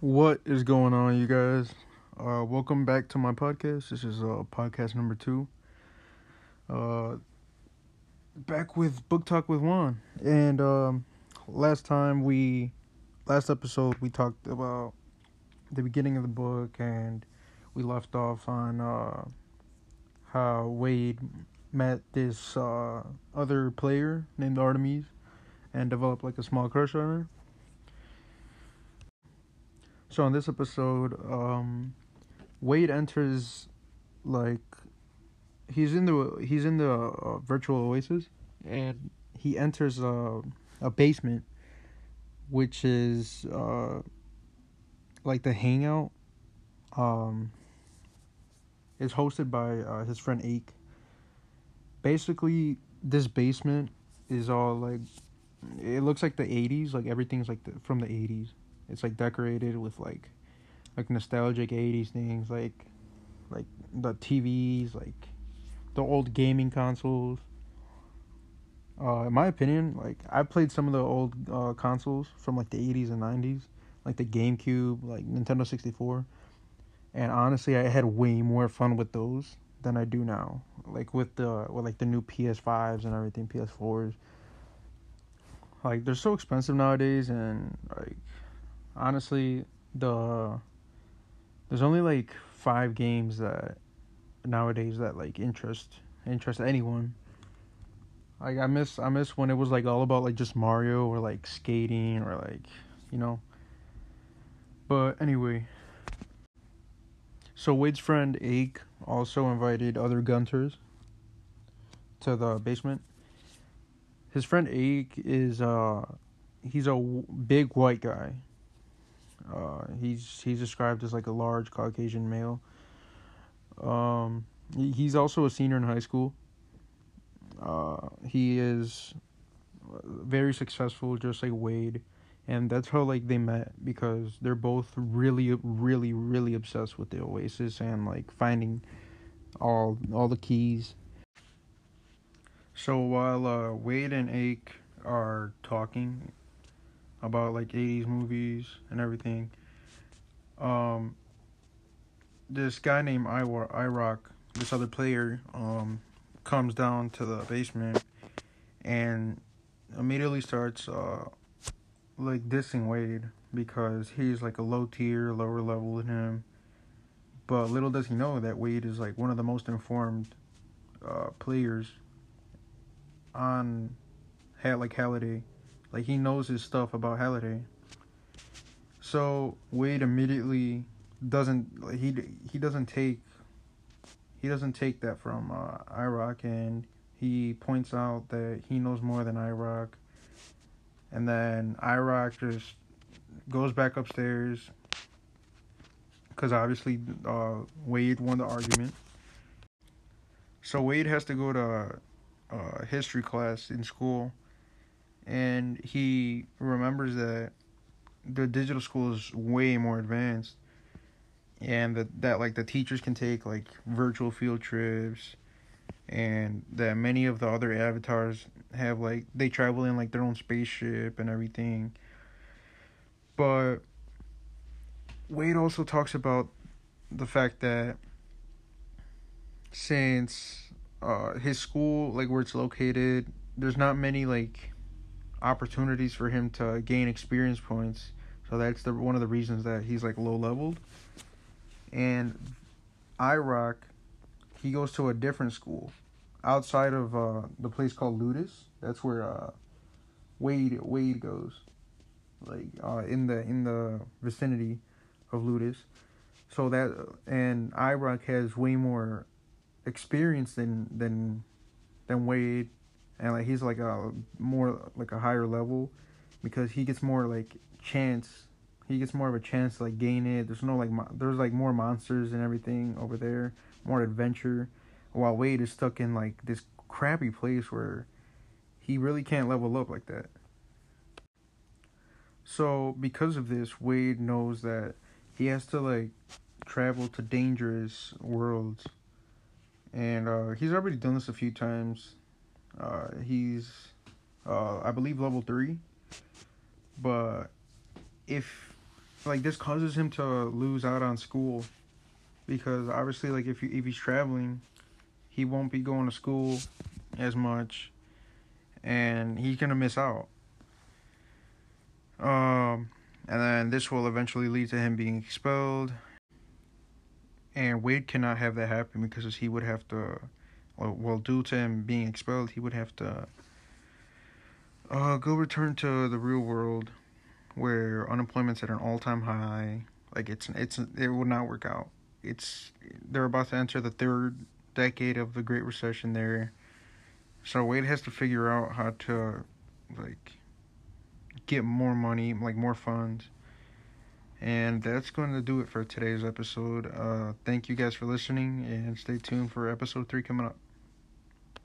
What is going on, you guys? Uh, welcome back to my podcast. This is uh, podcast number two. Uh, back with book talk with Juan, and um, last time we, last episode we talked about the beginning of the book, and we left off on uh, how Wade met this uh, other player named Artemis, and developed like a small crush on her so in this episode, um, Wade enters like he's in the he's in the uh, virtual oasis, and he enters a a basement, which is uh like the hangout. Um, is hosted by uh, his friend Ake. Basically, this basement is all like it looks like the 80s like everything's like the, from the 80s it's like decorated with like like nostalgic 80s things like like the TVs, like the old gaming consoles. Uh, in my opinion, like I played some of the old uh, consoles from like the 80s and 90s, like the GameCube, like Nintendo 64. And honestly, I had way more fun with those than I do now. Like with the with like the new PS5s and everything, PS4s. Like they're so expensive nowadays and like honestly, the there's only like five games that nowadays that like interest interest anyone. Like I miss I miss when it was like all about like just Mario or like skating or like you know. But anyway. So Wade's friend Ake also invited other gunters to the basement. His friend Ake is uh he's a big white guy he's he's described as like a large Caucasian male. Um, he's also a senior in high school. Uh, he is very successful, just like Wade, and that's how like they met because they're both really, really, really obsessed with the Oasis and like finding all all the keys. So while uh, Wade and Ake are talking about like 80s movies and everything. Um, this guy named IROC, this other player, um, comes down to the basement and immediately starts uh, like dissing Wade because he's like a low tier, lower level than him. But little does he know that Wade is like one of the most informed uh, players on had like Halliday. Like he knows his stuff about Halliday. So Wade immediately doesn't he he doesn't take he doesn't take that from uh, IROC and he points out that he knows more than IROC. And then IROC just goes back upstairs because obviously uh, Wade won the argument. So Wade has to go to uh, history class in school and he remembers that the digital school is way more advanced and that that like the teachers can take like virtual field trips and that many of the other avatars have like they travel in like their own spaceship and everything but Wade also talks about the fact that since uh his school like where it's located there's not many like opportunities for him to gain experience points. So that's the one of the reasons that he's like low leveled. And IROC, he goes to a different school outside of uh, the place called Ludus. That's where uh, Wade Wade goes, like uh, in the in the vicinity of Ludus. So that and IROC has way more experience than than than Wade and like he's like a more like a higher level because he gets more like chance. He gets more of a chance to like gain it. There's no like mo- there's like more monsters and everything over there more adventure. While wade is stuck in like this crappy place where he really can't level up like that. So because of this wade knows that he has to like travel to dangerous worlds. And uh, he's already done this a few times. Uh, he's, uh, I believe, level three. But if like this causes him to lose out on school because obviously like if you if he's traveling he won't be going to school as much and he's gonna miss out. Um and then this will eventually lead to him being expelled. And wade cannot have that happen because he would have to well due to him being expelled he would have to uh go return to the real world where unemployment's at an all-time high. Like it's it's it would not work out. It's they're about to enter the third decade of the great recession there. So wade has to figure out how to like get more money like more funds. And that's going to do it for today's episode. Uh thank you guys for listening and stay tuned for episode three coming up